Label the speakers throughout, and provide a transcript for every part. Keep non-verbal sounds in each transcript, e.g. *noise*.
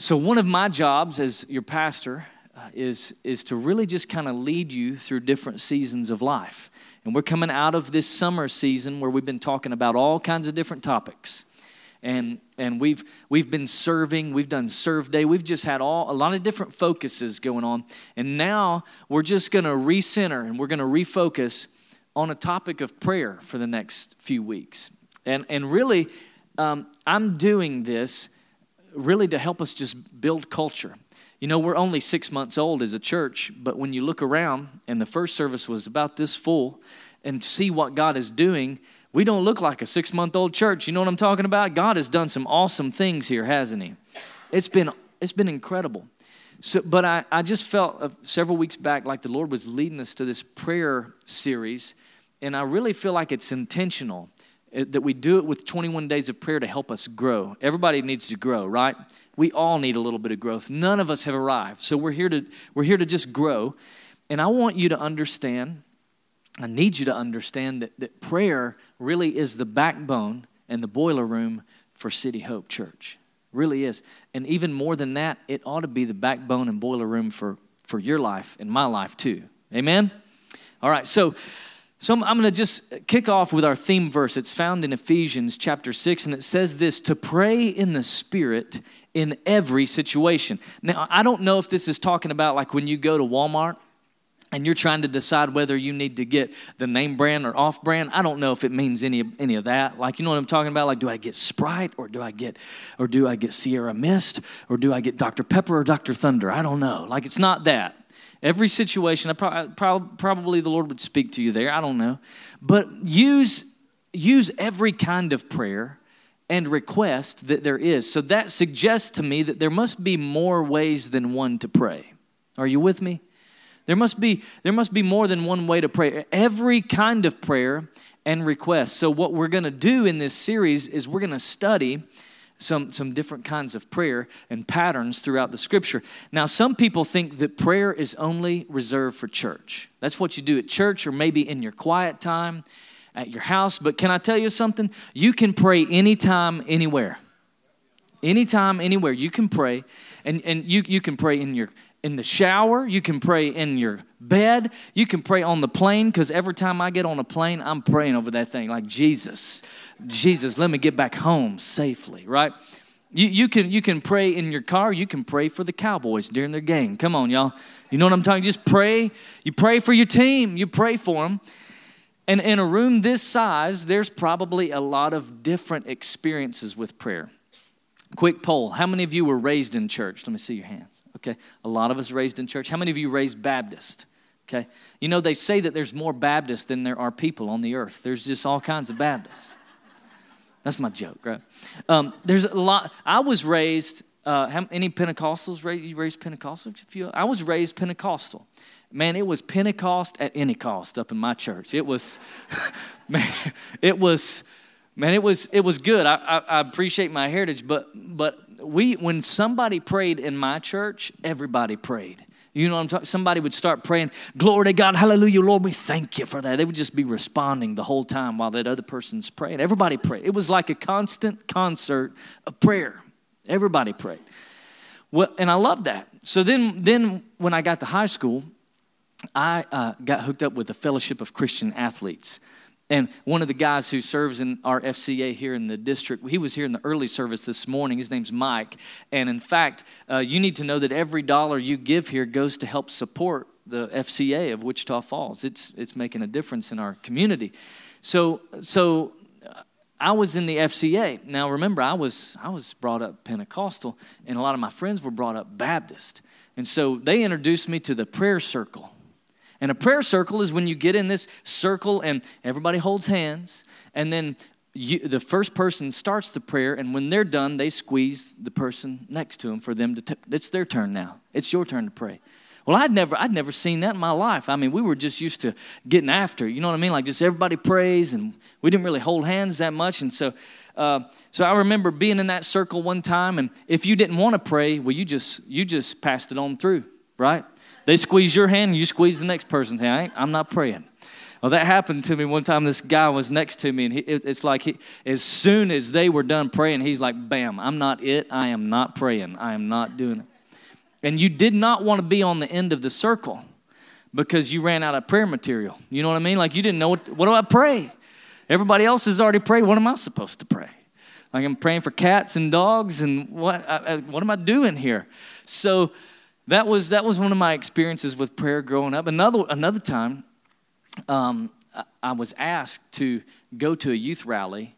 Speaker 1: So, one of my jobs as your pastor uh, is, is to really just kind of lead you through different seasons of life. And we're coming out of this summer season where we've been talking about all kinds of different topics. And, and we've, we've been serving, we've done serve day, we've just had all, a lot of different focuses going on. And now we're just going to recenter and we're going to refocus on a topic of prayer for the next few weeks. And, and really, um, I'm doing this really to help us just build culture. You know, we're only six months old as a church, but when you look around, and the first service was about this full, and see what God is doing, we don't look like a six month old church. You know what I'm talking about? God has done some awesome things here, hasn't He? It's been, it's been incredible. So, but I, I just felt uh, several weeks back like the Lord was leading us to this prayer series, and I really feel like it's intentional that we do it with 21 days of prayer to help us grow. Everybody needs to grow, right? We all need a little bit of growth. None of us have arrived. So we're here to we're here to just grow. And I want you to understand, I need you to understand that, that prayer really is the backbone and the boiler room for City Hope Church. Really is. And even more than that, it ought to be the backbone and boiler room for, for your life and my life too. Amen? All right, so so I'm, going to just kick off with our theme verse. It's found in Ephesians chapter 6, and it says this to pray in the Spirit in every situation. Now, I don't know if this is talking about like when you go to Walmart and you're trying to decide whether you need to get the name brand or off brand. I don't know if it means any, any of that. Like you know what i'm talking about? Like do i get sprite or do i get or do i get sierra mist or do i get dr pepper or dr thunder? I don't know. Like it's not that Every situation, probably the Lord would speak to you there. I don't know. But use, use every kind of prayer and request that there is. So that suggests to me that there must be more ways than one to pray. Are you with me? There must be, there must be more than one way to pray. Every kind of prayer and request. So, what we're going to do in this series is we're going to study some, some different kinds of prayer and patterns throughout the scripture. Now, some people think that prayer is only reserved for church. That's what you do at church or maybe in your quiet time at your house. But can I tell you something? You can pray anytime, anywhere. Anytime, anywhere. You can pray. And, and you, you can pray in your in the shower, you can pray in your bed, you can pray on the plane, because every time I get on a plane, I'm praying over that thing like Jesus Jesus, let me get back home safely, right? You, you, can, you can pray in your car. You can pray for the Cowboys during their game. Come on, y'all. You know what I'm talking? Just pray. You pray for your team. You pray for them. And in a room this size, there's probably a lot of different experiences with prayer. Quick poll How many of you were raised in church? Let me see your hands. Okay. A lot of us raised in church. How many of you raised Baptist? Okay. You know, they say that there's more Baptists than there are people on the earth, there's just all kinds of Baptists. That's my joke, right? Um, there's a lot. I was raised. Uh, how, any Pentecostals raised? You raised Pentecostal? I was raised Pentecostal. Man, it was Pentecost at any cost up in my church. It was, *laughs* man, it was, man, it was, it was good. I, I, I appreciate my heritage, but, but we, when somebody prayed in my church, everybody prayed. You know what I'm talking? Somebody would start praying, Glory to God, hallelujah, Lord, we thank you for that. They would just be responding the whole time while that other person's praying. Everybody prayed. It was like a constant concert of prayer. Everybody prayed. Well, and I love that. So then, then when I got to high school, I uh, got hooked up with the Fellowship of Christian Athletes. And one of the guys who serves in our FCA here in the district, he was here in the early service this morning. His name's Mike. And in fact, uh, you need to know that every dollar you give here goes to help support the FCA of Wichita Falls. It's, it's making a difference in our community. So, so uh, I was in the FCA. Now, remember, I was, I was brought up Pentecostal, and a lot of my friends were brought up Baptist. And so they introduced me to the prayer circle. And a prayer circle is when you get in this circle and everybody holds hands, and then you, the first person starts the prayer, and when they're done, they squeeze the person next to them for them to. T- it's their turn now. It's your turn to pray. Well, I'd never, I'd never seen that in my life. I mean, we were just used to getting after. You know what I mean? Like just everybody prays, and we didn't really hold hands that much. And so, uh, so I remember being in that circle one time, and if you didn't want to pray, well, you just, you just passed it on through, right? They squeeze your hand, you squeeze the next person's hand. I'm not praying. Well, that happened to me one time. This guy was next to me, and he, it, it's like he, as soon as they were done praying, he's like, "Bam! I'm not it. I am not praying. I am not doing it." And you did not want to be on the end of the circle because you ran out of prayer material. You know what I mean? Like you didn't know what, what do I pray? Everybody else has already prayed. What am I supposed to pray? Like I'm praying for cats and dogs, and what? I, what am I doing here? So that was that was one of my experiences with prayer growing up. Another another time, um, I was asked to go to a youth rally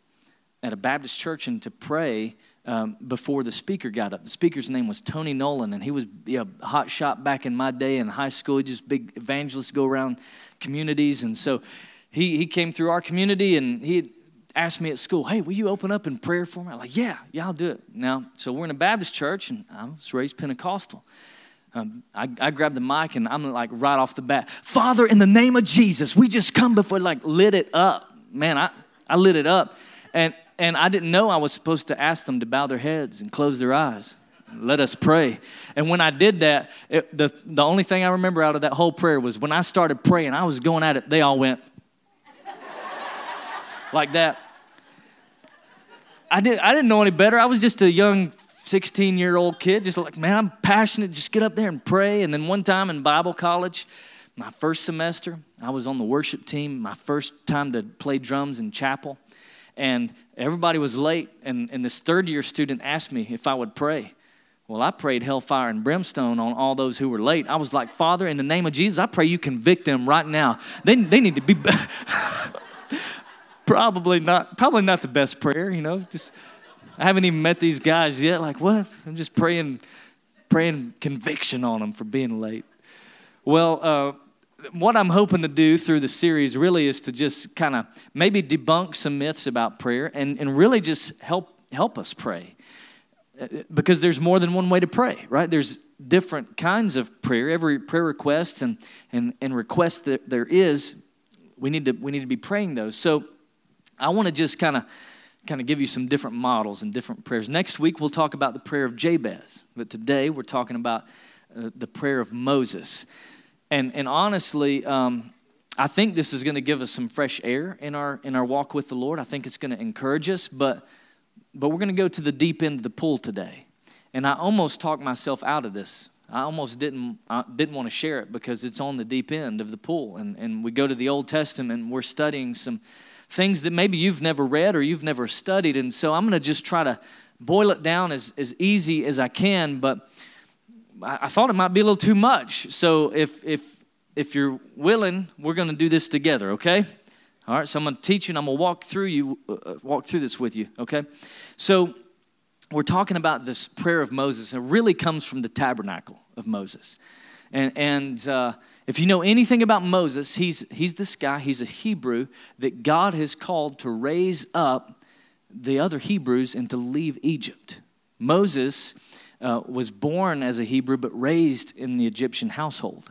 Speaker 1: at a Baptist church and to pray um, before the speaker got up. The speaker's name was Tony Nolan, and he was a hot shot back in my day in high school. He just big evangelist, go around communities, and so he he came through our community, and he asked me at school, "Hey, will you open up in prayer for me?" I'm like, "Yeah, yeah, I'll do it." Now, so we're in a Baptist church, and I was raised Pentecostal. Um, I, I grabbed the mic and I'm like right off the bat, Father, in the name of Jesus, we just come before, like lit it up. Man, I, I lit it up. And, and I didn't know I was supposed to ask them to bow their heads and close their eyes. Let us pray. And when I did that, it, the, the only thing I remember out of that whole prayer was when I started praying, I was going at it, they all went *laughs* like that. I, did, I didn't know any better. I was just a young 16 year old kid, just like, man, I'm passionate. Just get up there and pray. And then one time in Bible college, my first semester, I was on the worship team, my first time to play drums in chapel. And everybody was late. And, and this third year student asked me if I would pray. Well, I prayed hellfire and brimstone on all those who were late. I was like, Father, in the name of Jesus, I pray you convict them right now. They, they need to be *laughs* probably not probably not the best prayer, you know, just I haven't even met these guys yet. Like, what? I'm just praying, praying conviction on them for being late. Well, uh, what I'm hoping to do through the series really is to just kind of maybe debunk some myths about prayer and, and really just help help us pray. Uh, because there's more than one way to pray, right? There's different kinds of prayer. Every prayer request and, and, and request that there is, we need to we need to be praying those. So I want to just kind of kind of give you some different models and different prayers. Next week, we'll talk about the prayer of Jabez, but today we're talking about uh, the prayer of Moses. And, and honestly, um, I think this is going to give us some fresh air in our, in our walk with the Lord. I think it's going to encourage us, but, but we're going to go to the deep end of the pool today. And I almost talked myself out of this. I almost didn't, I didn't want to share it because it's on the deep end of the pool. And, and we go to the Old Testament and we're studying some things that maybe you've never read or you've never studied. And so I'm going to just try to boil it down as, as easy as I can, but I, I thought it might be a little too much. So if, if, if you're willing, we're going to do this together, okay? All right, so I'm going to teach you and I'm going to walk through you, uh, uh, walk through this with you, okay? So we're talking about this prayer of Moses. It really comes from the tabernacle of Moses. And, and uh, if you know anything about Moses, he's, he's this guy, he's a Hebrew that God has called to raise up the other Hebrews and to leave Egypt. Moses uh, was born as a Hebrew but raised in the Egyptian household.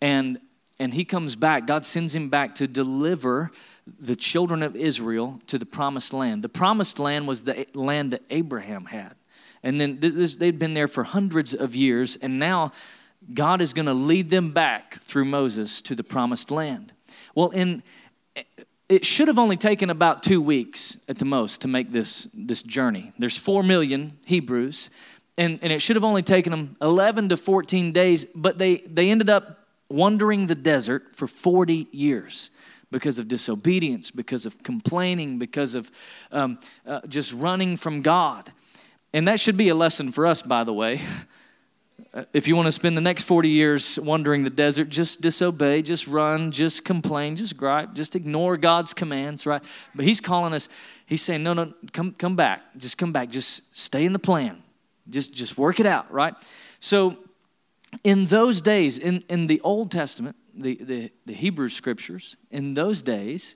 Speaker 1: And, and he comes back, God sends him back to deliver the children of Israel to the promised land. The promised land was the land that Abraham had. And then this, they'd been there for hundreds of years, and now God is going to lead them back through Moses to the promised land. Well, in it should have only taken about two weeks at the most to make this, this journey. There's four million Hebrews, and, and it should have only taken them 11 to 14 days, but they, they ended up wandering the desert for 40 years because of disobedience, because of complaining, because of um, uh, just running from God. And that should be a lesson for us, by the way. *laughs* if you want to spend the next 40 years wandering the desert, just disobey, just run, just complain, just gripe, just ignore God's commands, right? But He's calling us, He's saying, no, no, come, come back. Just come back. Just stay in the plan. Just, just work it out, right? So, in those days, in, in the Old Testament, the, the, the Hebrew scriptures, in those days,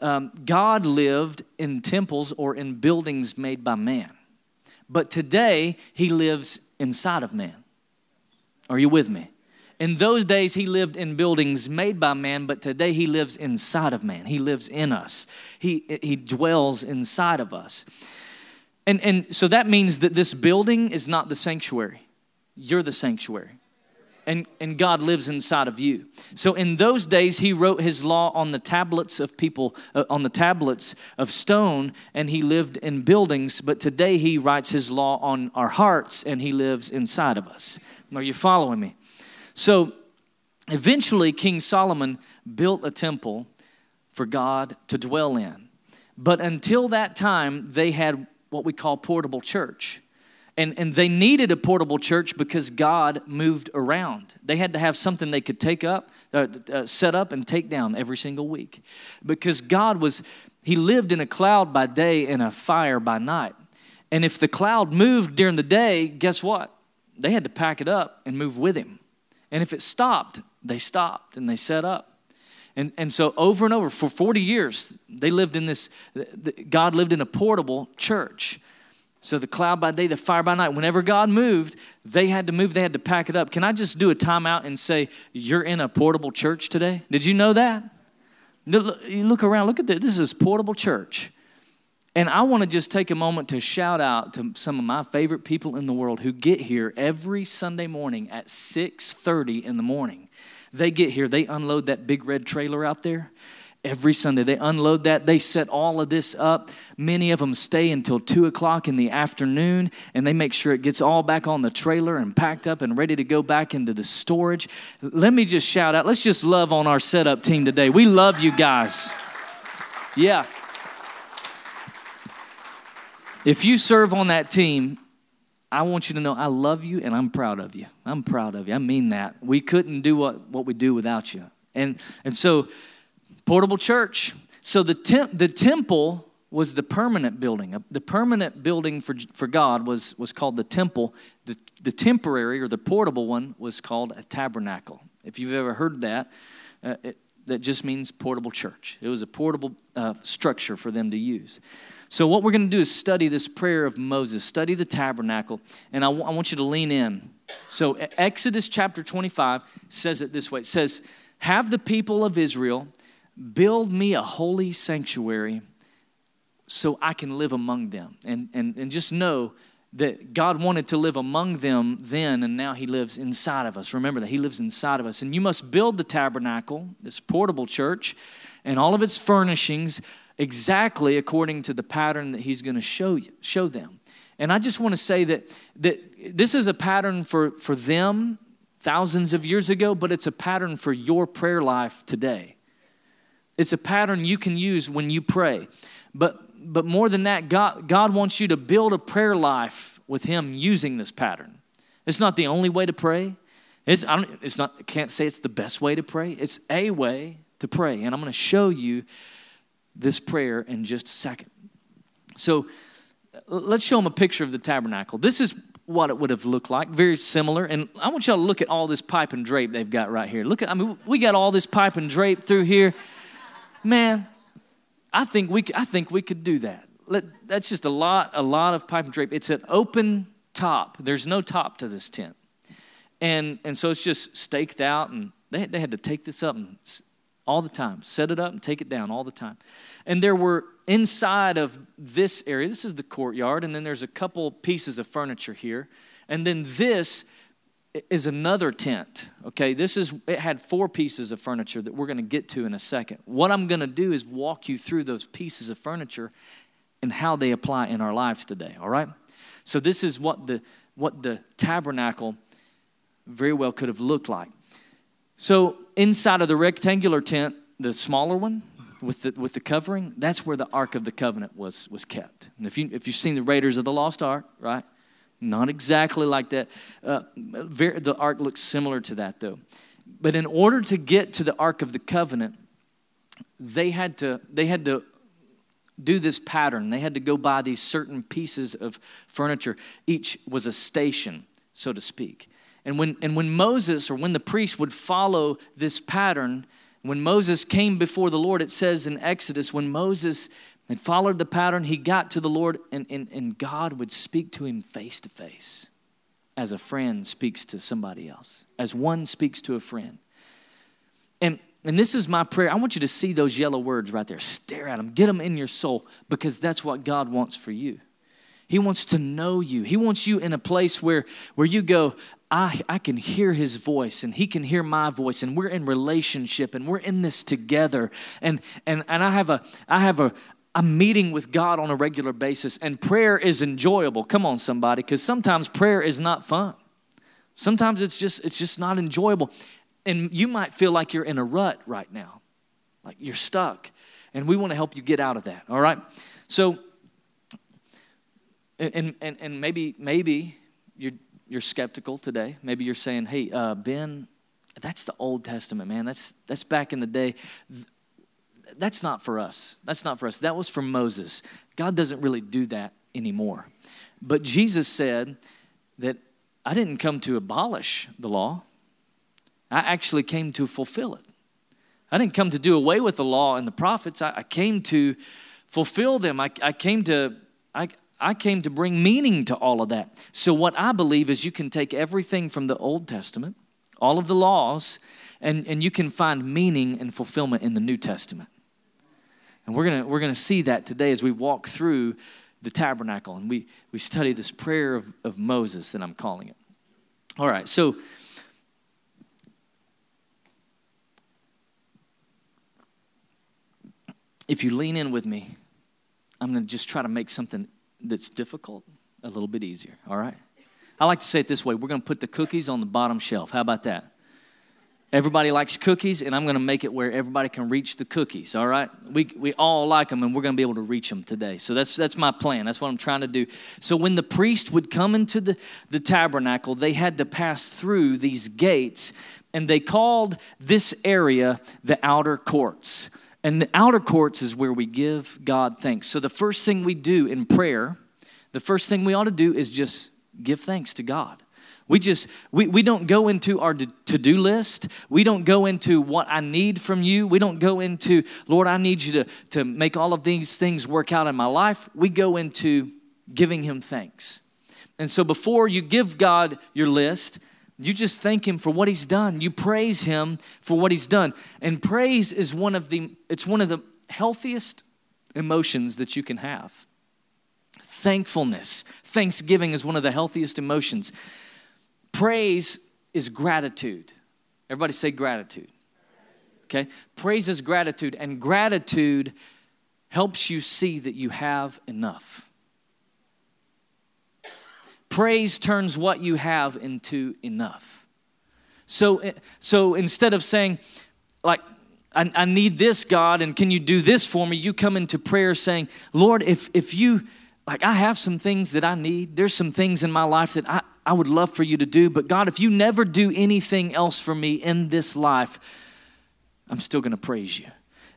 Speaker 1: um, God lived in temples or in buildings made by man. But today, He lives inside of man. Are you with me? In those days, he lived in buildings made by man, but today he lives inside of man. He lives in us, he, he dwells inside of us. And, and so that means that this building is not the sanctuary, you're the sanctuary. And, and God lives inside of you. So in those days, he wrote his law on the tablets of people, uh, on the tablets of stone, and he lived in buildings. But today, he writes his law on our hearts, and he lives inside of us. Are you following me? So eventually, King Solomon built a temple for God to dwell in. But until that time, they had what we call portable church. And, and they needed a portable church because God moved around. They had to have something they could take up, uh, uh, set up, and take down every single week. Because God was, He lived in a cloud by day and a fire by night. And if the cloud moved during the day, guess what? They had to pack it up and move with Him. And if it stopped, they stopped and they set up. And, and so over and over, for 40 years, they lived in this, God lived in a portable church. So the cloud by day, the fire by night. Whenever God moved, they had to move, they had to pack it up. Can I just do a timeout and say, You're in a portable church today? Did you know that? You look around, look at this. This is portable church. And I want to just take a moment to shout out to some of my favorite people in the world who get here every Sunday morning at 6:30 in the morning. They get here, they unload that big red trailer out there every Sunday. They unload that, they set all of this up. Many of them stay until 2 o'clock in the afternoon and they make sure it gets all back on the trailer and packed up and ready to go back into the storage. Let me just shout out, let's just love on our setup team today. We love you guys. Yeah. If you serve on that team, I want you to know I love you and I'm proud of you. I'm proud of you. I mean that. We couldn't do what, what we do without you. And, and so portable church. So the, temp, the temple was the permanent building. The permanent building for, for God was, was called the temple. The, the temporary or the portable one was called a tabernacle. If you've ever heard that, uh, it, that just means portable church. It was a portable uh, structure for them to use. So, what we're going to do is study this prayer of Moses, study the tabernacle, and I, w- I want you to lean in. So, Exodus chapter 25 says it this way it says, Have the people of Israel Build me a holy sanctuary so I can live among them. And, and, and just know that God wanted to live among them then, and now He lives inside of us. Remember that He lives inside of us. And you must build the tabernacle, this portable church, and all of its furnishings exactly according to the pattern that He's going to show, you, show them. And I just want to say that, that this is a pattern for, for them thousands of years ago, but it's a pattern for your prayer life today. It's a pattern you can use when you pray. But, but more than that, God, God wants you to build a prayer life with Him using this pattern. It's not the only way to pray. It's, I it's not, I can't say it's the best way to pray. It's a way to pray. And I'm going to show you this prayer in just a second. So let's show them a picture of the tabernacle. This is what it would have looked like, very similar. And I want y'all to look at all this pipe and drape they've got right here. Look at, I mean, we got all this pipe and drape through here. Man, I think we, I think we could do that. Let, that's just a lot, a lot of pipe and drape. It's an open top. There's no top to this tent. And, and so it's just staked out, and they, they had to take this up and, all the time, set it up and take it down all the time. And there were inside of this area, this is the courtyard, and then there's a couple pieces of furniture here. And then this is another tent. Okay, this is it had four pieces of furniture that we're going to get to in a second. What I'm going to do is walk you through those pieces of furniture and how they apply in our lives today, all right? So this is what the what the tabernacle very well could have looked like. So inside of the rectangular tent, the smaller one with the with the covering, that's where the ark of the covenant was was kept. And if you if you've seen the Raiders of the Lost Ark, right? Not exactly like that. Uh, very, the ark looks similar to that, though. But in order to get to the Ark of the Covenant, they had to, they had to do this pattern. They had to go by these certain pieces of furniture. Each was a station, so to speak. And when, and when Moses or when the priest would follow this pattern, when Moses came before the Lord, it says in Exodus, when Moses and followed the pattern. He got to the Lord, and, and, and God would speak to him face to face as a friend speaks to somebody else, as one speaks to a friend. And, and this is my prayer. I want you to see those yellow words right there. Stare at them, get them in your soul, because that's what God wants for you. He wants to know you. He wants you in a place where, where you go, I, I can hear his voice and he can hear my voice and we're in relationship and we're in this together. And, and, and I have a, I have a, I'm meeting with God on a regular basis and prayer is enjoyable. Come on, somebody, because sometimes prayer is not fun. Sometimes it's just, it's just not enjoyable. And you might feel like you're in a rut right now, like you're stuck. And we want to help you get out of that, all right? So, and, and, and maybe, maybe you're you're skeptical today. Maybe you're saying, hey, uh, Ben, that's the Old Testament, man. That's, that's back in the day. That's not for us. That's not for us. That was for Moses. God doesn't really do that anymore. But Jesus said that I didn't come to abolish the law, I actually came to fulfill it. I didn't come to do away with the law and the prophets, I, I came to fulfill them. I, I came to. I, I came to bring meaning to all of that. So, what I believe is you can take everything from the Old Testament, all of the laws, and, and you can find meaning and fulfillment in the New Testament. And we're going we're gonna see that today as we walk through the tabernacle and we, we study this prayer of, of Moses, that I'm calling it. All right, so if you lean in with me, I'm going to just try to make something that's difficult a little bit easier, all right? I like to say it this way we're going to put the cookies on the bottom shelf. How about that? Everybody likes cookies, and I'm going to make it where everybody can reach the cookies, all right? We, we all like them, and we're going to be able to reach them today. So that's, that's my plan. That's what I'm trying to do. So when the priest would come into the, the tabernacle, they had to pass through these gates, and they called this area the outer courts. And the outer courts is where we give God thanks. So the first thing we do in prayer, the first thing we ought to do is just give thanks to God. We just, we, we don't go into our to do list. We don't go into what I need from you. We don't go into, Lord, I need you to, to make all of these things work out in my life. We go into giving Him thanks. And so before you give God your list, you just thank him for what he's done. You praise him for what he's done. And praise is one of the it's one of the healthiest emotions that you can have. Thankfulness, thanksgiving is one of the healthiest emotions. Praise is gratitude. Everybody say gratitude. Okay? Praise is gratitude and gratitude helps you see that you have enough. Praise turns what you have into enough. So, eh, so instead of saying, like, I, I need this, God, and can you do this for me? You come into prayer saying, Lord, if, if you, like, I have some things that I need. There's some things in my life that I, I would love for you to do. But God, if you never do anything else for me in this life, I'm still going to praise you.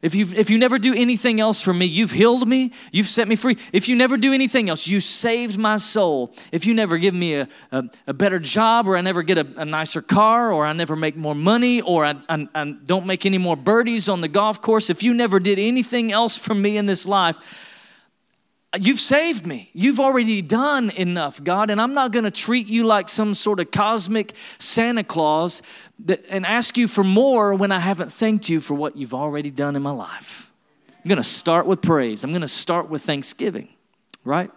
Speaker 1: If you if you never do anything else for me, you've healed me, you've set me free. If you never do anything else, you saved my soul. If you never give me a, a, a better job, or I never get a, a, nicer car, or I never make more money, or I, I, I don't make any more birdies on the golf course, if you never did anything else for me in this life, You've saved me. You've already done enough, God, and I'm not going to treat you like some sort of cosmic Santa Claus that, and ask you for more when I haven't thanked you for what you've already done in my life. I'm going to start with praise. I'm going to start with thanksgiving, right?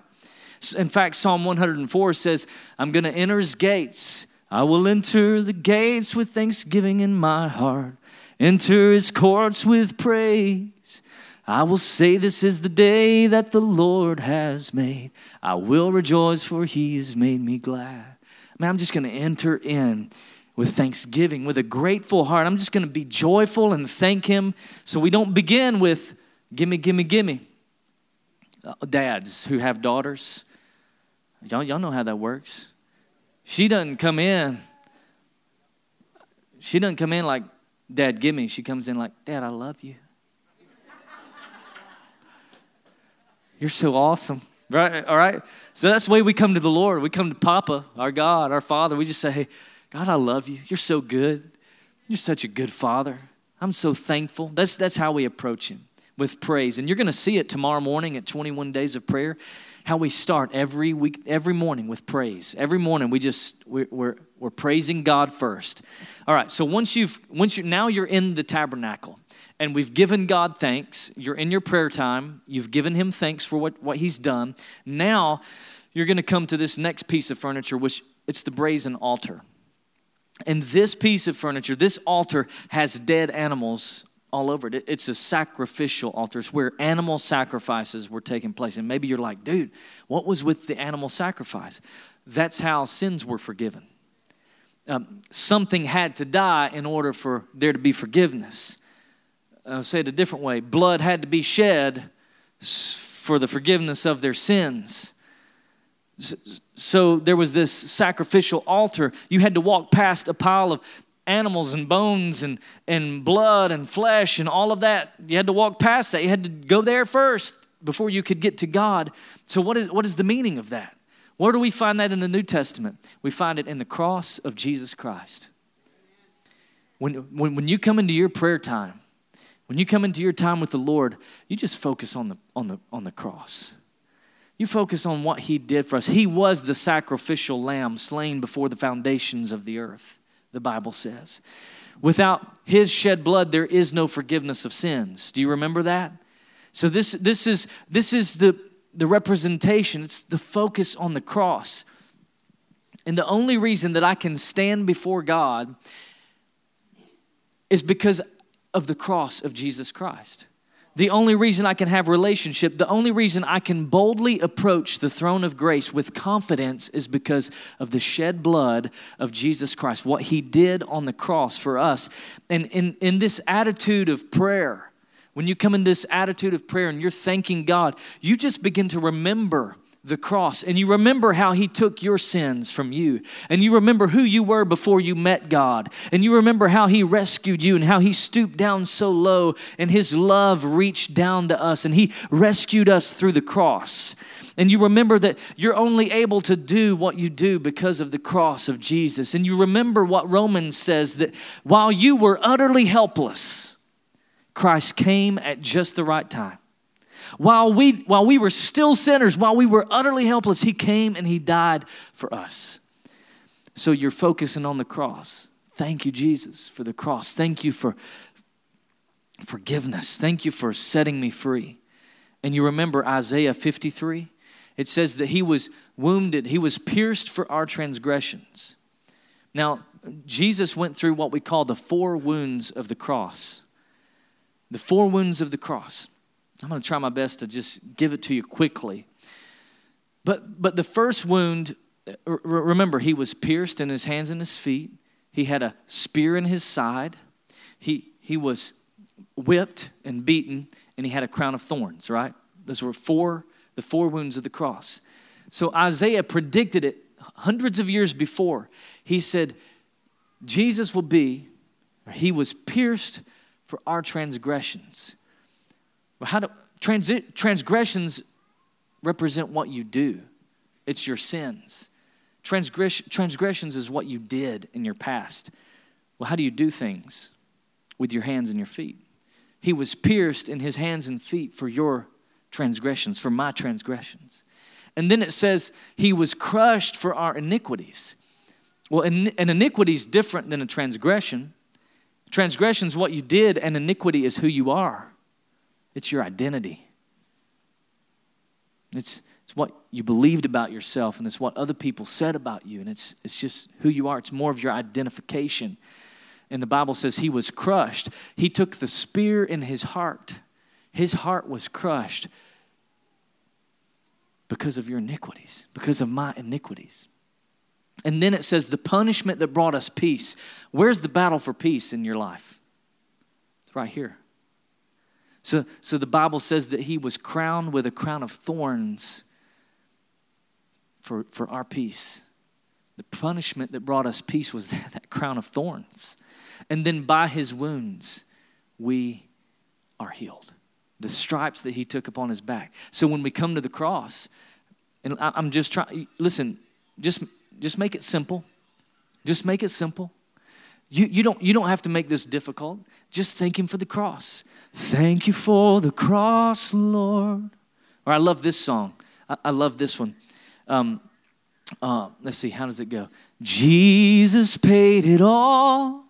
Speaker 1: In fact, Psalm 104 says, I'm going to enter his gates. I will enter the gates with thanksgiving in my heart, enter his courts with praise. I will say, This is the day that the Lord has made. I will rejoice, for he has made me glad. Man, I'm just going to enter in with thanksgiving, with a grateful heart. I'm just going to be joyful and thank him. So we don't begin with, Gimme, gimme, gimme. Uh, dads who have daughters, y'all, y'all know how that works. She doesn't come in. She doesn't come in like, Dad, gimme. She comes in like, Dad, I love you. You're so awesome. Right? All right? So that's the way we come to the Lord. We come to Papa, our God, our Father. We just say, hey, God, I love you. You're so good. You're such a good Father. I'm so thankful. That's, that's how we approach Him with praise. And you're going to see it tomorrow morning at 21 days of prayer, how we start every week, every morning with praise. Every morning we just, we're, we're, we're praising God first. All right, so once you've, once you, now you're in the tabernacle and we've given God thanks. You're in your prayer time. You've given Him thanks for what, what He's done. Now, you're going to come to this next piece of furniture, which it's the brazen altar. And this piece of furniture, this altar has dead animals all over it. It's a sacrificial altar. It's where animal sacrifices were taking place. And maybe you're like, dude, what was with the animal sacrifice? That's how sins were forgiven. Um, something had to die in order for there to be forgiveness. I'll say it a different way blood had to be shed for the forgiveness of their sins. So there was this sacrificial altar. You had to walk past a pile of animals and bones and, and blood and flesh and all of that. You had to walk past that. You had to go there first before you could get to God. So, what is, what is the meaning of that? Where do we find that in the New Testament? We find it in the cross of Jesus Christ. When, when, when you come into your prayer time, when you come into your time with the Lord, you just focus on the, on the, on the cross. You focus on what He did for us. He was the sacrificial lamb slain before the foundations of the earth, the Bible says. Without His shed blood, there is no forgiveness of sins. Do you remember that? So, this, this, is, this is the, the representation, it's the focus on the cross. And the only reason that I can stand before God is because of the cross of Jesus Christ. The only reason I can have relationship, the only reason I can boldly approach the throne of grace with confidence is because of the shed blood of Jesus Christ, what he did on the cross for us. And in, in this attitude of prayer, when you come in this attitude of prayer and you're thanking God, you just begin to remember the cross and you remember how he took your sins from you and you remember who you were before you met God and you remember how he rescued you and how he stooped down so low and his love reached down to us and he rescued us through the cross and you remember that you're only able to do what you do because of the cross of Jesus and you remember what Romans says that while you were utterly helpless Christ came at just the right time. While we, while we were still sinners, while we were utterly helpless, He came and He died for us. So you're focusing on the cross. Thank you, Jesus, for the cross. Thank you for forgiveness. Thank you for setting me free. And you remember Isaiah 53? It says that He was wounded, He was pierced for our transgressions. Now, Jesus went through what we call the four wounds of the cross the four wounds of the cross. I'm going to try my best to just give it to you quickly. But, but the first wound, uh, remember, he was pierced in his hands and his feet. He had a spear in his side. He, he was whipped and beaten, and he had a crown of thorns, right? Those were four, the four wounds of the cross. So Isaiah predicted it hundreds of years before. He said, Jesus will be, he was pierced for our transgressions. How do transgressions represent what you do? It's your sins. Transgress- transgressions is what you did in your past. Well, how do you do things? With your hands and your feet. He was pierced in his hands and feet for your transgressions, for my transgressions. And then it says he was crushed for our iniquities. Well, an iniquity is different than a transgression. Transgression is what you did, and iniquity is who you are. It's your identity. It's, it's what you believed about yourself, and it's what other people said about you, and it's, it's just who you are. It's more of your identification. And the Bible says he was crushed. He took the spear in his heart. His heart was crushed because of your iniquities, because of my iniquities. And then it says, the punishment that brought us peace. Where's the battle for peace in your life? It's right here. So, so the Bible says that he was crowned with a crown of thorns for, for our peace. The punishment that brought us peace was *laughs* that, that crown of thorns. And then by his wounds, we are healed. The stripes that he took upon his back. So when we come to the cross, and I'm just trying, listen, just just make it simple. Just make it simple. You, you, don't, you don't have to make this difficult. Just thank Him for the cross. Thank you for the cross, Lord. Or I love this song. I, I love this one. Um, uh, let's see, how does it go? Jesus paid it all,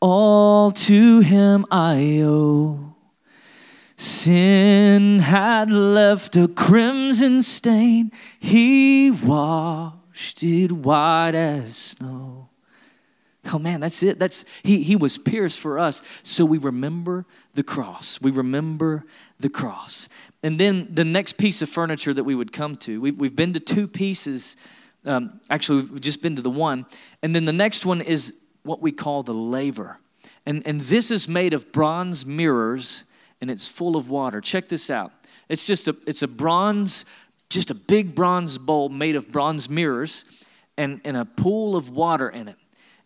Speaker 1: all to Him I owe. Sin had left a crimson stain, he washed it white as snow. Oh man, that's it. That's he he was pierced for us. So we remember the cross. We remember the cross. And then the next piece of furniture that we would come to, we've, we've been to two pieces. Um, actually, we've just been to the one. And then the next one is what we call the laver. And, and this is made of bronze mirrors and it's full of water. Check this out. It's just a, it's a bronze, just a big bronze bowl made of bronze mirrors and, and a pool of water in it.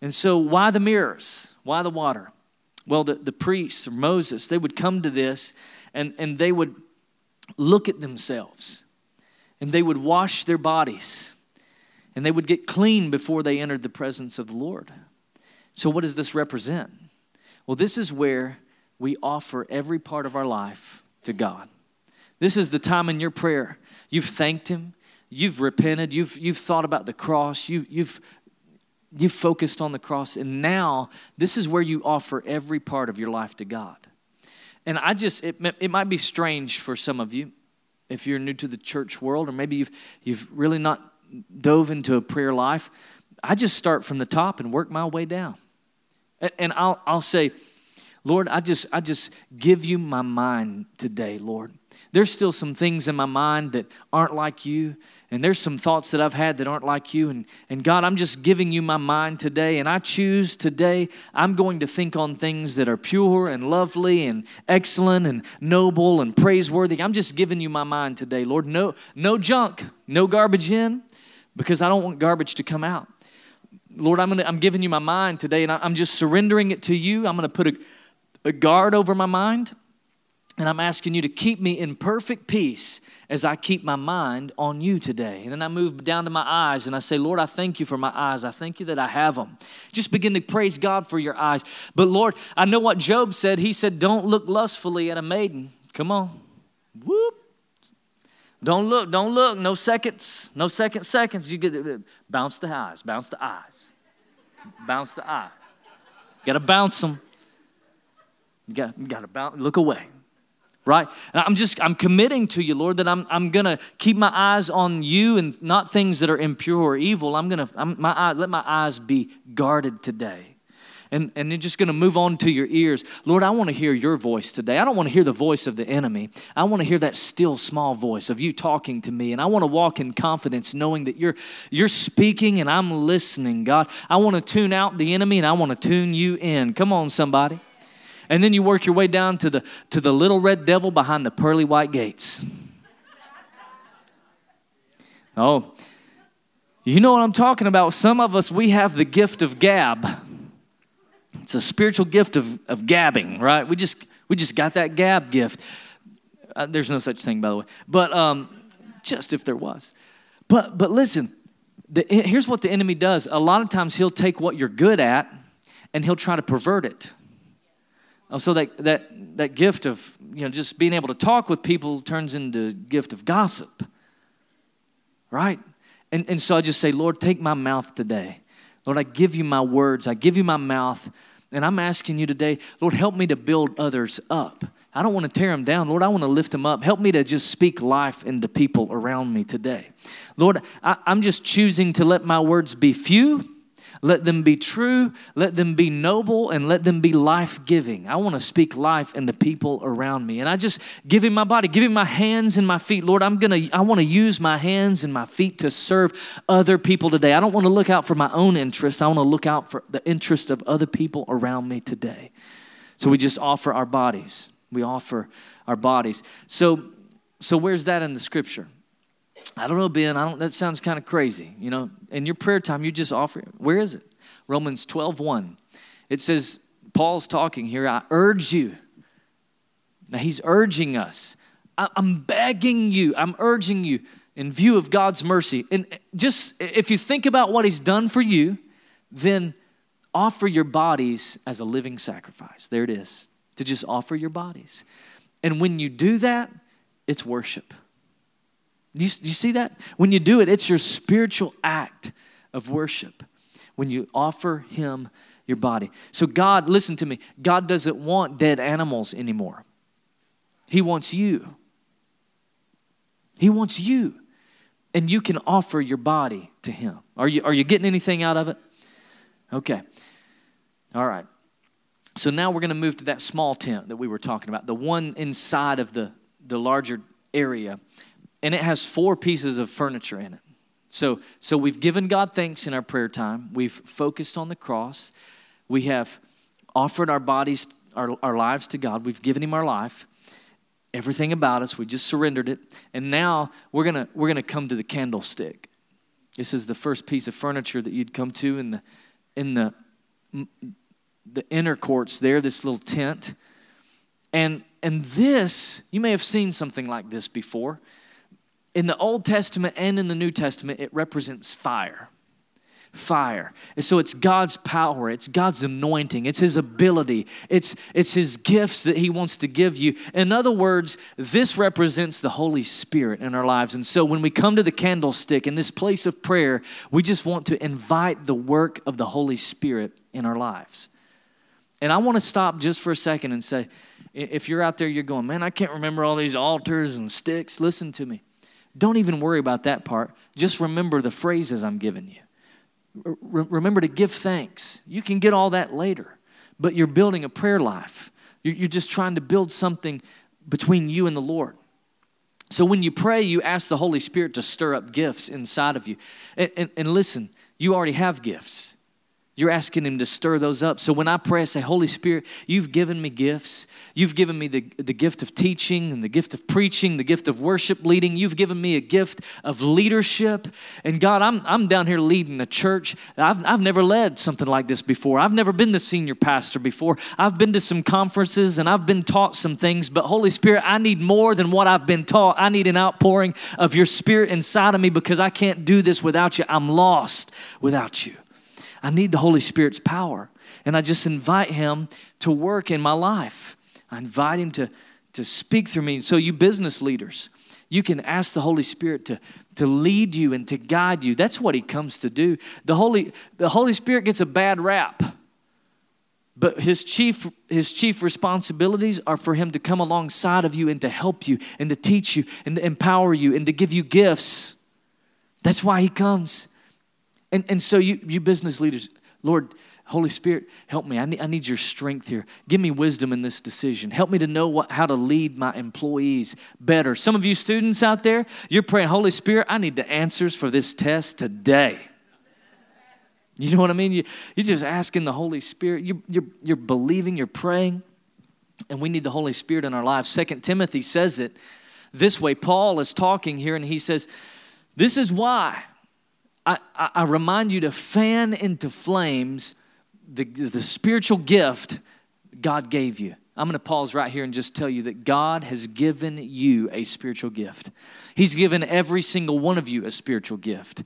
Speaker 1: And so, why the mirrors? Why the water? Well, the, the priests, or Moses, they would come to this and, and they would look at themselves and they would wash their bodies and they would get clean before they entered the presence of the Lord. So, what does this represent? Well, this is where we offer every part of our life to God. This is the time in your prayer. You've thanked Him, you've repented, you've, you've thought about the cross, you, you've, you've focused on the cross, and now this is where you offer every part of your life to God. And I just, it, it might be strange for some of you if you're new to the church world, or maybe you've, you've really not dove into a prayer life. I just start from the top and work my way down. And, and I'll, I'll say, Lord, I just, I just give you my mind today, Lord. There's still some things in my mind that aren't like you, and there's some thoughts that I've had that aren't like you. And, and God, I'm just giving you my mind today, and I choose today, I'm going to think on things that are pure and lovely and excellent and noble and praiseworthy. I'm just giving you my mind today, Lord. No, no junk, no garbage in, because I don't want garbage to come out. Lord, I'm, gonna, I'm giving you my mind today, and I'm just surrendering it to you. I'm going to put a a guard over my mind. And I'm asking you to keep me in perfect peace as I keep my mind on you today. And then I move down to my eyes and I say, Lord, I thank you for my eyes. I thank you that I have them. Just begin to praise God for your eyes. But Lord, I know what Job said. He said, Don't look lustfully at a maiden. Come on. Whoop. Don't look, don't look. No seconds, no second seconds. You get bounce the eyes, bounce the eyes, bounce the eyes. Got to bounce them. You got to bounce, look away. Right? And I'm just, I'm committing to you, Lord, that I'm, I'm going to keep my eyes on you and not things that are impure or evil. I'm going to, my eyes, let my eyes be guarded today. And, and you're just going to move on to your ears. Lord, I want to hear your voice today. I don't want to hear the voice of the enemy. I want to hear that still small voice of you talking to me. And I want to walk in confidence knowing that you're, you're speaking and I'm listening, God. I want to tune out the enemy and I want to tune you in. Come on, somebody. And then you work your way down to the, to the little red devil behind the pearly white gates. Oh, you know what I'm talking about. Some of us, we have the gift of gab. It's a spiritual gift of, of gabbing, right? We just, we just got that gab gift. Uh, there's no such thing, by the way. But um, just if there was. But, but listen, the, here's what the enemy does. A lot of times he'll take what you're good at and he'll try to pervert it. So that, that, that gift of you know, just being able to talk with people turns into gift of gossip. Right? And, and so I just say, Lord, take my mouth today. Lord, I give you my words. I give you my mouth. And I'm asking you today, Lord, help me to build others up. I don't want to tear them down. Lord, I want to lift them up. Help me to just speak life into people around me today. Lord, I, I'm just choosing to let my words be few let them be true, let them be noble, and let them be life giving. I want to speak life in the people around me. And I just give him my body, give him my hands and my feet. Lord, I'm going to, I want to use my hands and my feet to serve other people today. I don't want to look out for my own interest, I want to look out for the interest of other people around me today. So we just offer our bodies. We offer our bodies. So, so where's that in the scripture? I don't know, Ben. I don't. That sounds kind of crazy. You know, in your prayer time, you just offer. Where is it? Romans 12, 1. It says, Paul's talking here. I urge you. Now he's urging us. I'm begging you. I'm urging you in view of God's mercy. And just if you think about what he's done for you, then offer your bodies as a living sacrifice. There it is. To just offer your bodies. And when you do that, it's worship. Do you, do you see that? When you do it, it's your spiritual act of worship when you offer Him your body. So, God, listen to me, God doesn't want dead animals anymore. He wants you. He wants you. And you can offer your body to Him. Are you, are you getting anything out of it? Okay. All right. So now we're going to move to that small tent that we were talking about, the one inside of the, the larger area. And it has four pieces of furniture in it. So, so we've given God thanks in our prayer time. We've focused on the cross. We have offered our bodies, our, our lives to God. We've given Him our life, everything about us. We just surrendered it. And now we're going to we're to come to the candlestick. This is the first piece of furniture that you'd come to in the, in the, the inner courts there, this little tent. And, and this, you may have seen something like this before. In the Old Testament and in the New Testament, it represents fire fire. And so it's God's power, it's God's anointing, it's His ability, it's, it's His gifts that He wants to give you. In other words, this represents the Holy Spirit in our lives. And so when we come to the candlestick in this place of prayer, we just want to invite the work of the Holy Spirit in our lives. And I want to stop just for a second and say, if you're out there, you're going, man, I can't remember all these altars and sticks. Listen to me. Don't even worry about that part. Just remember the phrases I'm giving you remember to give thanks. You can get all that later, but you're building a prayer life. You're just trying to build something between you and the Lord. So when you pray, you ask the Holy Spirit to stir up gifts inside of you. And, and, and listen, you already have gifts. You're asking Him to stir those up. So when I pray, I say, Holy Spirit, you've given me gifts. You've given me the, the gift of teaching and the gift of preaching, the gift of worship leading. You've given me a gift of leadership. And God, I'm, I'm down here leading a church. I've, I've never led something like this before. I've never been the senior pastor before. I've been to some conferences and I've been taught some things. But Holy Spirit, I need more than what I've been taught. I need an outpouring of your spirit inside of me because I can't do this without you. I'm lost without you. I need the Holy Spirit's power. And I just invite Him to work in my life. I invite Him to, to speak through me. So, you business leaders, you can ask the Holy Spirit to, to lead you and to guide you. That's what He comes to do. The Holy, the Holy Spirit gets a bad rap. But his chief, his chief responsibilities are for him to come alongside of you and to help you and to teach you and to empower you and to give you gifts. That's why he comes. And, and so, you, you business leaders, Lord, Holy Spirit, help me. I need, I need your strength here. Give me wisdom in this decision. Help me to know what, how to lead my employees better. Some of you students out there, you're praying, Holy Spirit, I need the answers for this test today. You know what I mean? You, you're just asking the Holy Spirit. You, you're, you're believing, you're praying, and we need the Holy Spirit in our lives. Second Timothy says it this way. Paul is talking here, and he says, This is why I, I, remind you to fan into flames the, the spiritual gift God gave you. I'm going to pause right here and just tell you that God has given you a spiritual gift. He's given every single one of you a spiritual gift.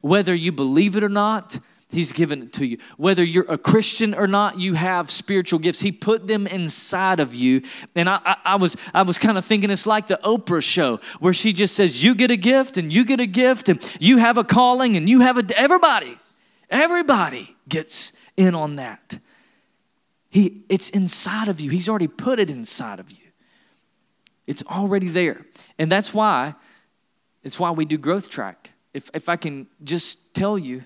Speaker 1: Whether you believe it or not, He's given it to you. Whether you're a Christian or not, you have spiritual gifts. He put them inside of you. And I, I, I was, I was kind of thinking it's like the Oprah show where she just says, You get a gift and you get a gift and you have a calling and you have a. Everybody, everybody gets in on that. He, it's inside of you. He's already put it inside of you. It's already there. And that's why, it's why we do growth track. If, if I can just tell you,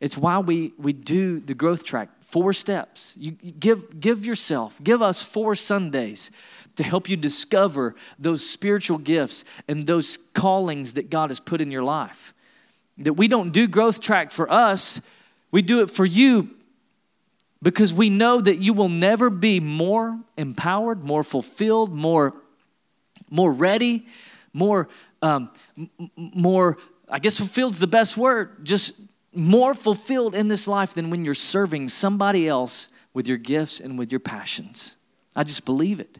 Speaker 1: it's why we, we do the growth track. Four steps. You, give, give yourself, give us four Sundays to help you discover those spiritual gifts and those callings that God has put in your life. That we don't do growth track for us, we do it for you because we know that you will never be more empowered, more fulfilled, more, more ready, more, um, more, I guess fulfilled is the best word, just more fulfilled in this life than when you're serving somebody else with your gifts and with your passions. I just believe it.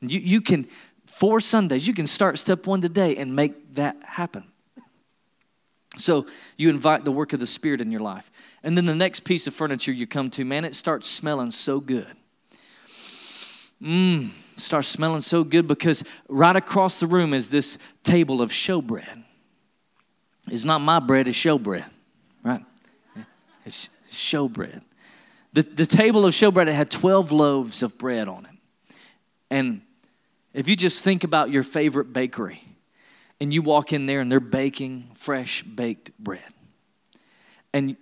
Speaker 1: You, you can, four Sundays, you can start step one today and make that happen. So you invite the work of the Spirit in your life. And then the next piece of furniture you come to, man, it starts smelling so good. Mmm, starts smelling so good because right across the room is this table of showbread. It's not my bread, it's showbread? It's showbread. The, the table of showbread, it had 12 loaves of bread on it. And If you just think about your favorite bakery and you walk in there and they're baking fresh baked bread, and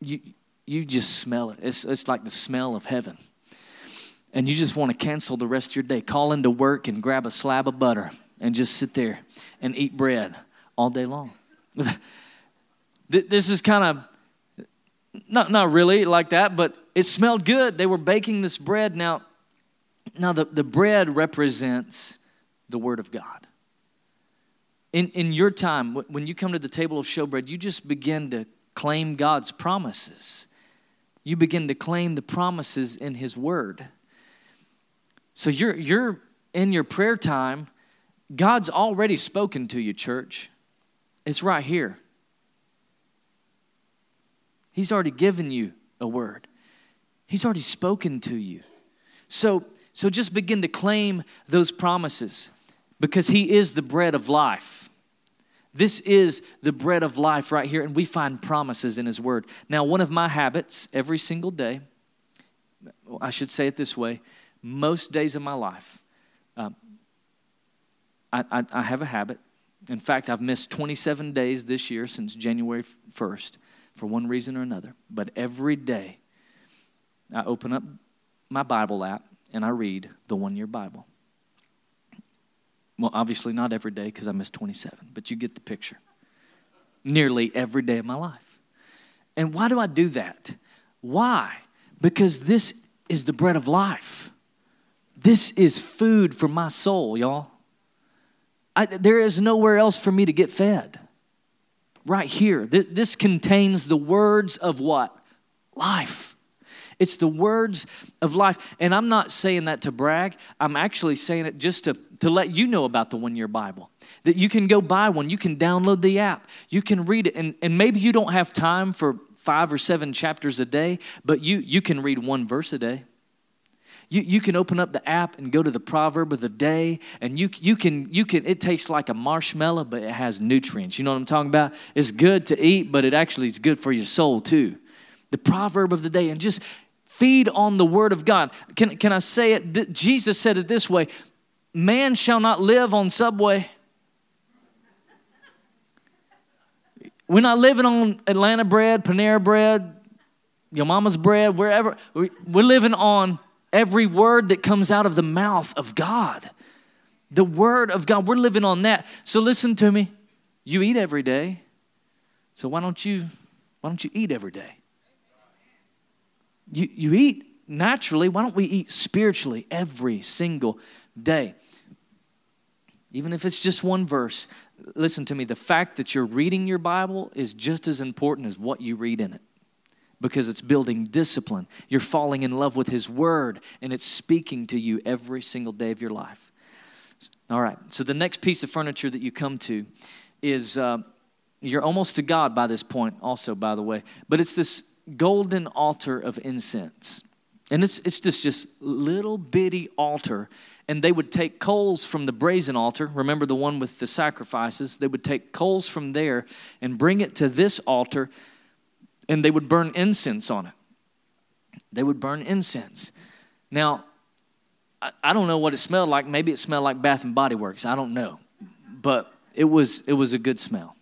Speaker 1: you, you just smell it, it's, it's like the smell of heaven. And you just want to cancel the rest of your day. Call into work and grab a slab of butter and just sit there and eat bread all day long. *laughs* this is kind of not, not really like that, but it smelled good. They were baking this bread. Now, now the, the bread represents the Word of God. In, in your time, when you come to the table of showbread, you just begin to claim God's promises. You begin to claim the promises in His Word. So you're, you're in your prayer time, God's already spoken to you, church. It's right here. He's already given you a word. He's already spoken to you. So, so just begin to claim those promises because He is the bread of life. This is the bread of life right here, and we find promises in His Word. Now, one of my habits every single day, I should say it this way most days of my life, uh, I, I, I have a habit. In fact, I've missed 27 days this year since January 1st for one reason or another. But every day, I open up my Bible app and I read the one year Bible. Well, obviously not every day because I missed 27, but you get the picture. Nearly every day of my life. And why do I do that? Why? Because this is the bread of life. This is food for my soul, y'all. I, there is nowhere else for me to get fed. Right here. This, contains the words of what? Life. It's the words of life. And I'm not saying that to brag. I'm actually saying it just to, to let you know about the one year Bible. That you can go buy one, you can download the app, you can read it. And, and maybe you don't have time for five or seven chapters a day, but you, you can read one verse a day. You, you can open up the app and go to the proverb of the day, and you, you, can, you can, it tastes like a marshmallow, but it has nutrients. You know what I'm talking about? It's good to eat, but it actually is good for your soul too. The proverb of the day, and just feed on the word of God. Can, can I say it? Jesus said it this way Man shall not live on Subway. We're not living on Atlanta bread, Panera bread, your mama's bread, wherever. We're living on Every word that comes out of the mouth of God. The word of God. We're living on that. So listen to me. You eat every day. So why don't you why don't you eat every day? You you eat naturally. Why don't we eat spiritually every single day? Even if it's just one verse, listen to me. The fact that you're reading your Bible is just as important as what you read in it because it's building discipline. You're falling in love with His Word, and it's speaking to you every single day of your life. All right, so the next piece of furniture that you come to is uh, you're almost to God by this point, also, by the way, but it's this golden altar of incense. And it's, it's just just little bitty altar. And they would take coals from the brazen altar. Remember the one with the sacrifices? They would take coals from there and bring it to this altar and they would burn incense on it. They would burn incense. Now, I, don't know what it smelled like. Maybe it smelled like Bath and Body Works. I don't know. But it was, it was a good smell.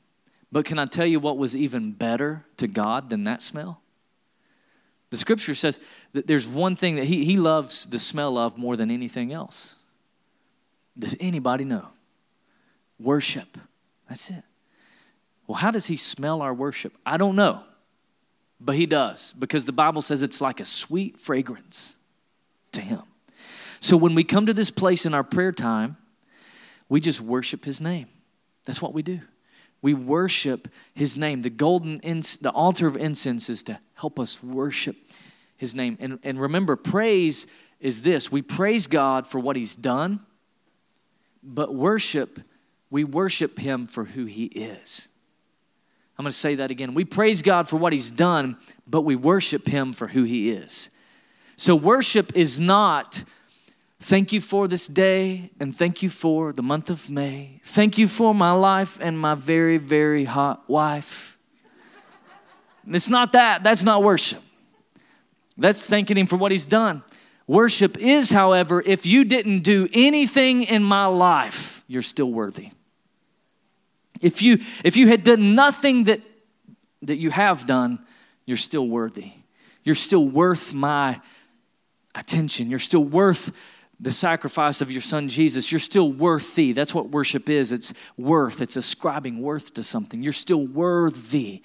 Speaker 1: But can I tell you what was even better to God than that smell? The scripture says that there's one thing that he, he loves the smell of more than anything else. Does anybody know? Worship. That's it. Well, how does he smell our worship? I don't know. But he does, because the Bible says it's like a sweet fragrance to him. So when we come to this place in our prayer time, we just worship his name. That's what we do. We worship his name. The golden ins- the altar of incense is to help us worship his name. And, and remember, praise is this we praise God for what he's done, but worship, we worship him for who he is. I'm going to say that again. We praise God for what He's done, but we worship Him for who He is. So, worship is not thank you for this day and thank you for the month of May. Thank you for my life and my very, very hot wife. It's not that. That's not worship. That's thanking Him for what He's done. Worship is, however, if you didn't do anything in my life, you're still worthy. If you if you had done nothing that that you have done, you're still worthy. You're still worth my attention. You're still worth the sacrifice of your son Jesus. You're still worthy. That's what worship is. It's worth. It's ascribing worth to something. You're still worthy.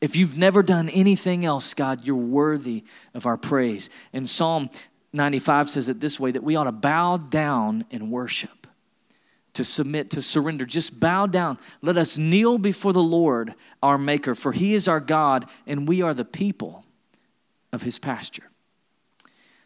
Speaker 1: If you've never done anything else, God, you're worthy of our praise. And Psalm 95 says it this way that we ought to bow down and worship, to submit, to surrender. Just bow down. Let us kneel before the Lord, our Maker, for He is our God, and we are the people of His pasture.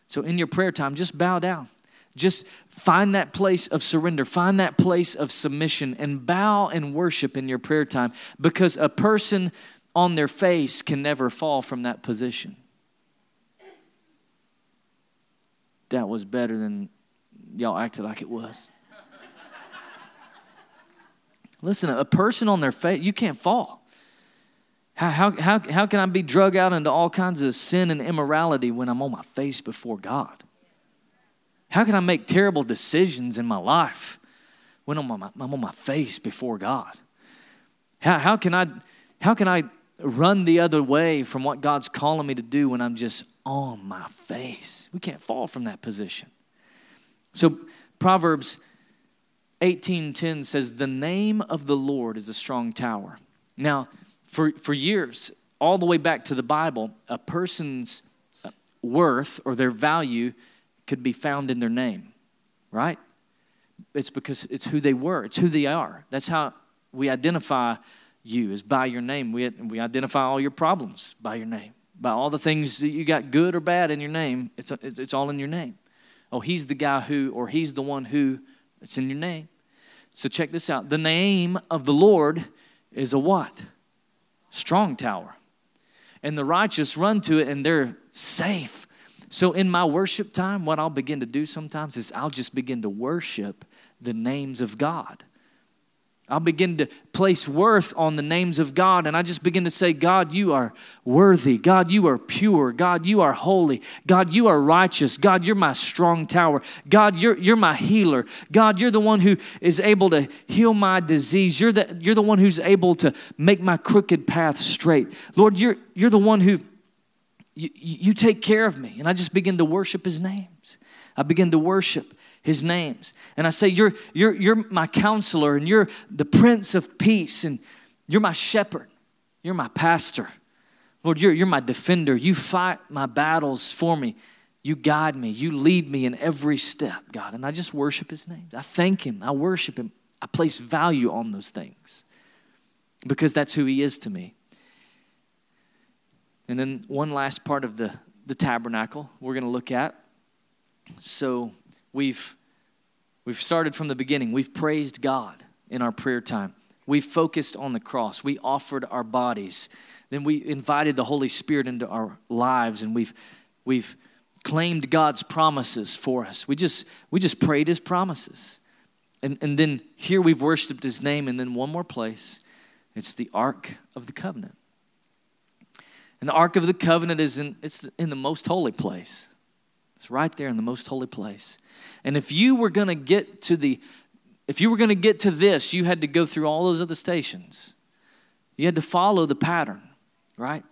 Speaker 1: So in your prayer time, just bow down. Just find that place of surrender, find that place of submission, and bow and worship in your prayer time because a person on their face can never fall from that position. That was better than y'all acted like it was. Listen, a person on their face, you can't fall. How, how, how, how can I be drug out into all kinds of sin and immorality when I'm on my face before God? How can I make terrible decisions in my life when I'm on my, I'm on my face before God? How, how, can I, how can I run the other way from what God's calling me to do when I'm just on my face? We can't fall from that position. So Proverbs 18:10 says, "The name of the Lord is a strong tower." Now, for, for years, all the way back to the Bible, a person's worth or their value could be found in their name, right? It's because it's who they were, it's who they are. That's how we identify you, is by your name. We, we identify all your problems by your name, by all the things that you got good or bad in your name. It's, it's, it's all in your name. Oh, he's the guy who, or he's the one who, it's in your name. So check this out. The name of the Lord is a what? Strong tower. And the righteous run to it and they're safe. So, in my worship time, what I'll begin to do sometimes is I'll just begin to worship the names of God. I'll begin to place worth on the names of God, and I just begin to say, God, you are worthy. God, you are pure. God, you are holy. God, you are righteous. God, you're my strong tower. God, you're, you're my healer. God, you're the one who is able to heal my disease. You're the, you're the one who's able to make my crooked path straight. Lord, you're, you're the one who you, you take care of me. And I just begin to worship his names. I begin to worship his names. And I say, You're, you're, you're my counselor, and you're the prince of peace, and you're my shepherd, you're my pastor. Lord, you're, you're my defender. You fight my battles for me. You guide me. You lead me in every step, God. And I just worship his name. I thank him. I worship him. I place value on those things because that's who he is to me. And then one last part of the, the tabernacle we're going to look at. So we've we've started from the beginning. We've praised God in our prayer time. We focused on the cross. We offered our bodies. Then we invited the Holy Spirit into our lives and we've we've claimed God's promises for us. We just we just prayed his promises. And and then here we've worshiped his name and then one more place. It's the ark of the covenant. And the Ark of the Covenant is in, it's in the most holy place. It's right there in the most holy place. And if you were going to get to the, if you were going to get to this, you had to go through all those other stations. You had to follow the pattern, right?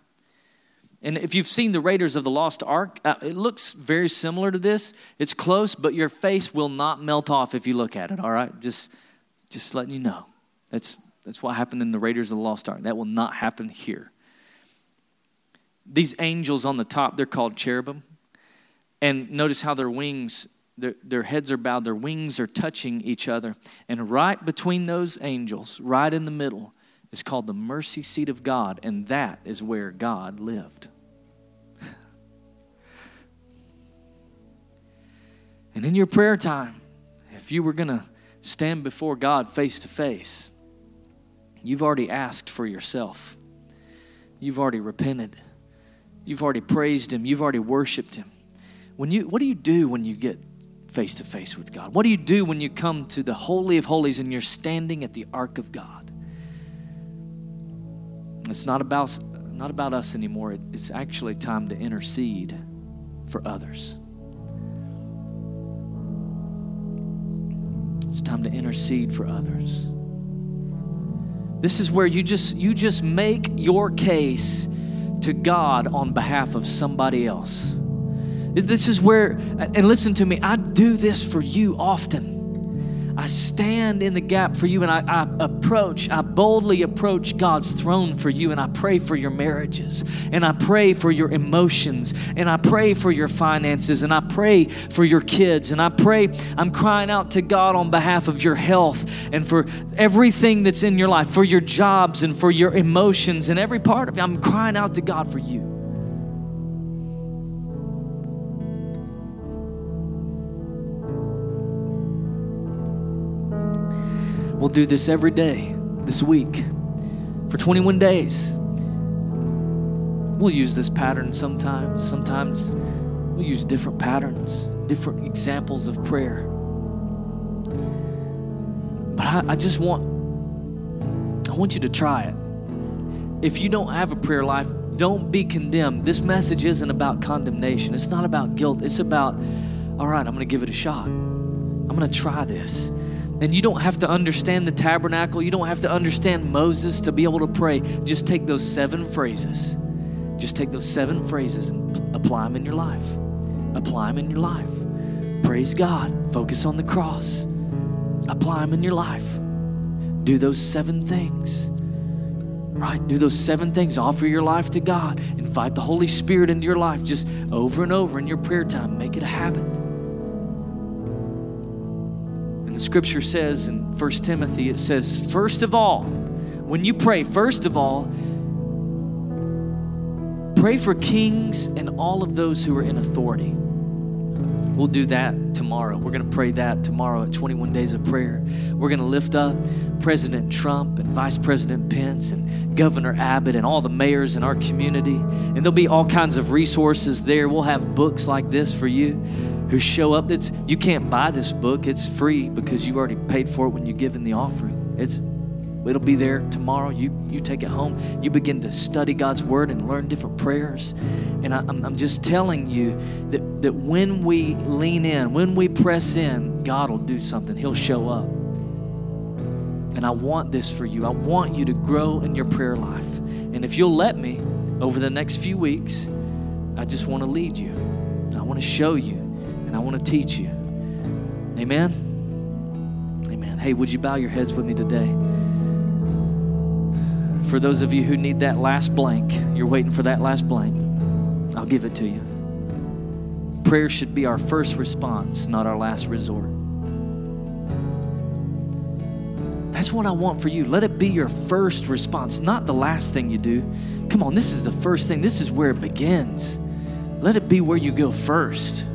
Speaker 1: And if you've seen the Raiders of the Lost Ark, uh, it looks very similar to this. It's close, but your face will not melt off if you look at it, all right? Just, just letting you know. That's, that's what happened in the Raiders of the Lost Ark. That will not happen here these angels on the top, they're called cherubim. And notice how their wings, their, their heads are bowed, their wings are touching each other. And right between those angels, right in the middle, is called the mercy seat of God. And that is where God lived. *laughs* and in your prayer time, if you were going to stand before God face to face, you've already asked for yourself, you've already repented You've already praised Him, you've already worshiped Him. When you, what do you do when you get face to face with God? What do you do when you come to the Holy of Holies and you're standing at the ark of God? It's not about, not about us anymore. It's actually time to intercede for others. It's time to intercede for others. This is where you just you just make your case to God on behalf of somebody else. This is where and listen to me, I do this for you often. I stand in the gap for you and I, I, approach, I boldly approach God's throne for you and I pray for your marriages and I pray for your emotions and I pray for your finances and I pray for your kids and I pray, I'm crying out to God on behalf of your health and for everything that's in your life, for your jobs and for your emotions and every part of you. I'm crying out to God for you. Do this every day this week for 21 days. We'll use this pattern sometimes. Sometimes we'll use different patterns, different examples of prayer. But I, I just want I want you to try it. If you don't have a prayer life, don't be condemned. This message isn't about condemnation. It's not about guilt. It's about, all right, I'm going to give it a shot. I'm going to try this. And you don't have to understand the tabernacle. You don't have to understand Moses to be able to pray. Just take those seven phrases. Just take those seven phrases and apply them in your life. Apply them in your life. Praise God. Focus on the cross. Apply them in your life. Do those seven things. Right? Do those seven things. Offer your life to God. Invite the Holy Spirit into your life just over and over in your prayer time. Make it a habit the scripture says in 1 Timothy, it says, first of all, when you pray, first of all, pray for kings and all of those who are in authority. We'll do that tomorrow. We're going to pray that tomorrow at 21 Days of Prayer. We're going to lift up President Trump and Vice President Pence and Governor Abbott and all the mayors in our community. And there'll be all kinds of resources there. We'll have books like this for you who show up. It's, you can't buy this book, it's free because you already paid for it when you give in the offering. It's, it'll be there tomorrow. You, you take it home. You begin to study God's Word and learn different prayers. And I, I'm, I'm just telling you that, that when we lean in, when we press in, God will do something. He'll show up. And I want this for you. I want you to grow in your prayer life. And if you'll let me, over the next few weeks, I just want to lead you. I want to show you and I want to teach you. Amen? Amen. Hey, would you bow your heads with me today? For those of you who need that last blank, you're waiting for that last blank, I'll give it to you. Prayer should be our first response, not our last resort. That's what I want for you. Let it be your first response, not the last thing you do. Come on, this is the first thing. This is where it begins. Let it be where you go first.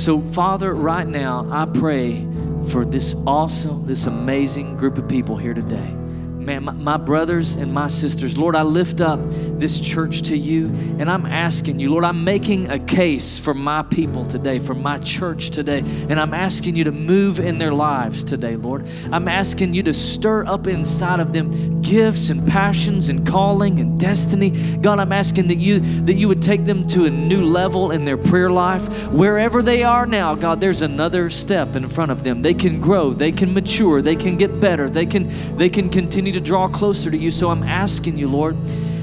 Speaker 1: So, Father, right now, I pray for this awesome, this amazing group of people here today. Man, my, my, brothers and my sisters, Lord, I lift up this church to you and I'm asking you, Lord, I'm making a case for my people today, for my church today, and I'm asking you to move in their lives today, Lord. I'm asking you to stir up inside of them gifts and passions and calling and destiny. God, I'm asking that you that you would take them to a new level in their prayer life. Wherever they are now, God, there's another step in front of them. They can grow, they can mature, they can get better, they can they can continue to draw closer to you. So I'm asking you, Lord,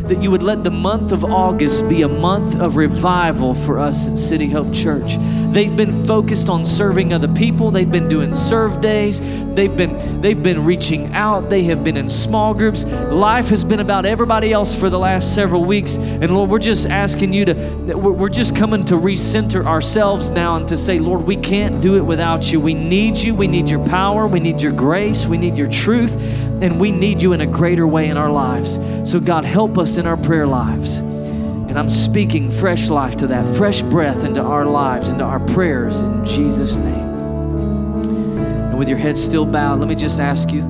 Speaker 1: that you would let the month of August be a month of revival for us at City Hope Church. They've been focused on serving other people. They've been doing serve days. They've been they've been reaching out. They have been in small groups. Life has been about everybody else for the last several weeks. And Lord, we're just asking you to we're just coming to recenter ourselves now and to say, Lord, we can't do it without you. We need you. We need your power. We need your grace. We need your truth. And we need you in a greater way in our lives. So God, help us in our prayer lives. And I'm speaking fresh life to that, fresh breath into our lives, into our prayers in Jesus' name. And with your head still bowed, let me just ask you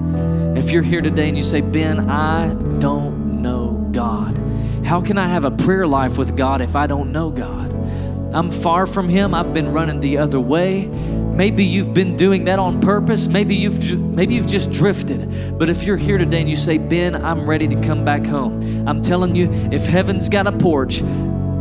Speaker 1: if you're here today and you say, Ben, I don't know God. How can I have a prayer life with God if I don't know God? I'm far from Him. I've been running the other way. Maybe you've been doing that on purpose. Maybe you've maybe you've just drifted. But if you're here today and you say, "Ben, I'm ready to come back home." I'm telling you, if heaven's got a porch,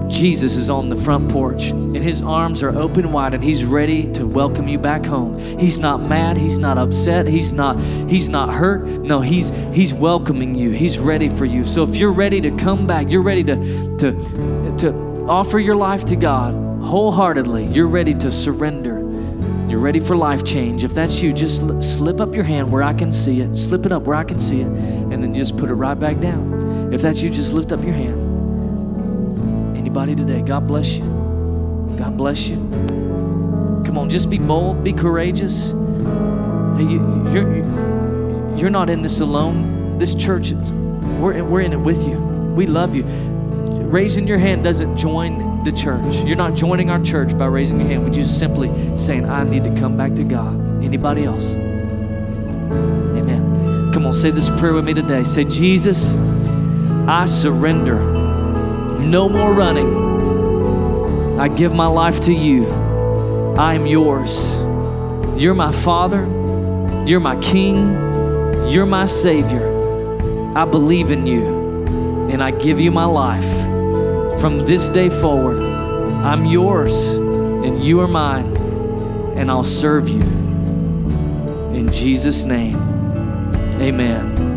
Speaker 1: Jesus is on the front porch and his arms are open wide and he's ready to welcome you back home. He's not mad, he's not upset, he's not he's not hurt. No, he's he's welcoming you. He's ready for you. So if you're ready to come back, you're ready to to to offer your life to God wholeheartedly. You're ready to surrender. You're ready for life change. If that's you, just slip up your hand where I can see it. Slip it up where I can see it and then just put it right back down. If that's you, just lift up your hand anybody today. God bless you. God bless you. Come on, just be bold, be courageous. You, you're, you're not in this alone. This church, is, we're, we're in it with you. We love you. Raising your hand doesn't join the church. You're not joining our church by raising your hand. We're just simply saying, I need to come back to God. Anybody else? Amen. Come on, say this prayer with me today. Say, Jesus, I surrender. No more running. I give my life to you. I am yours. You're my Father. You're my King. You're my Savior. I believe in you and I give you my life. From this day forward, I'm yours and you are mine, and I'll serve you. In Jesus' name, amen.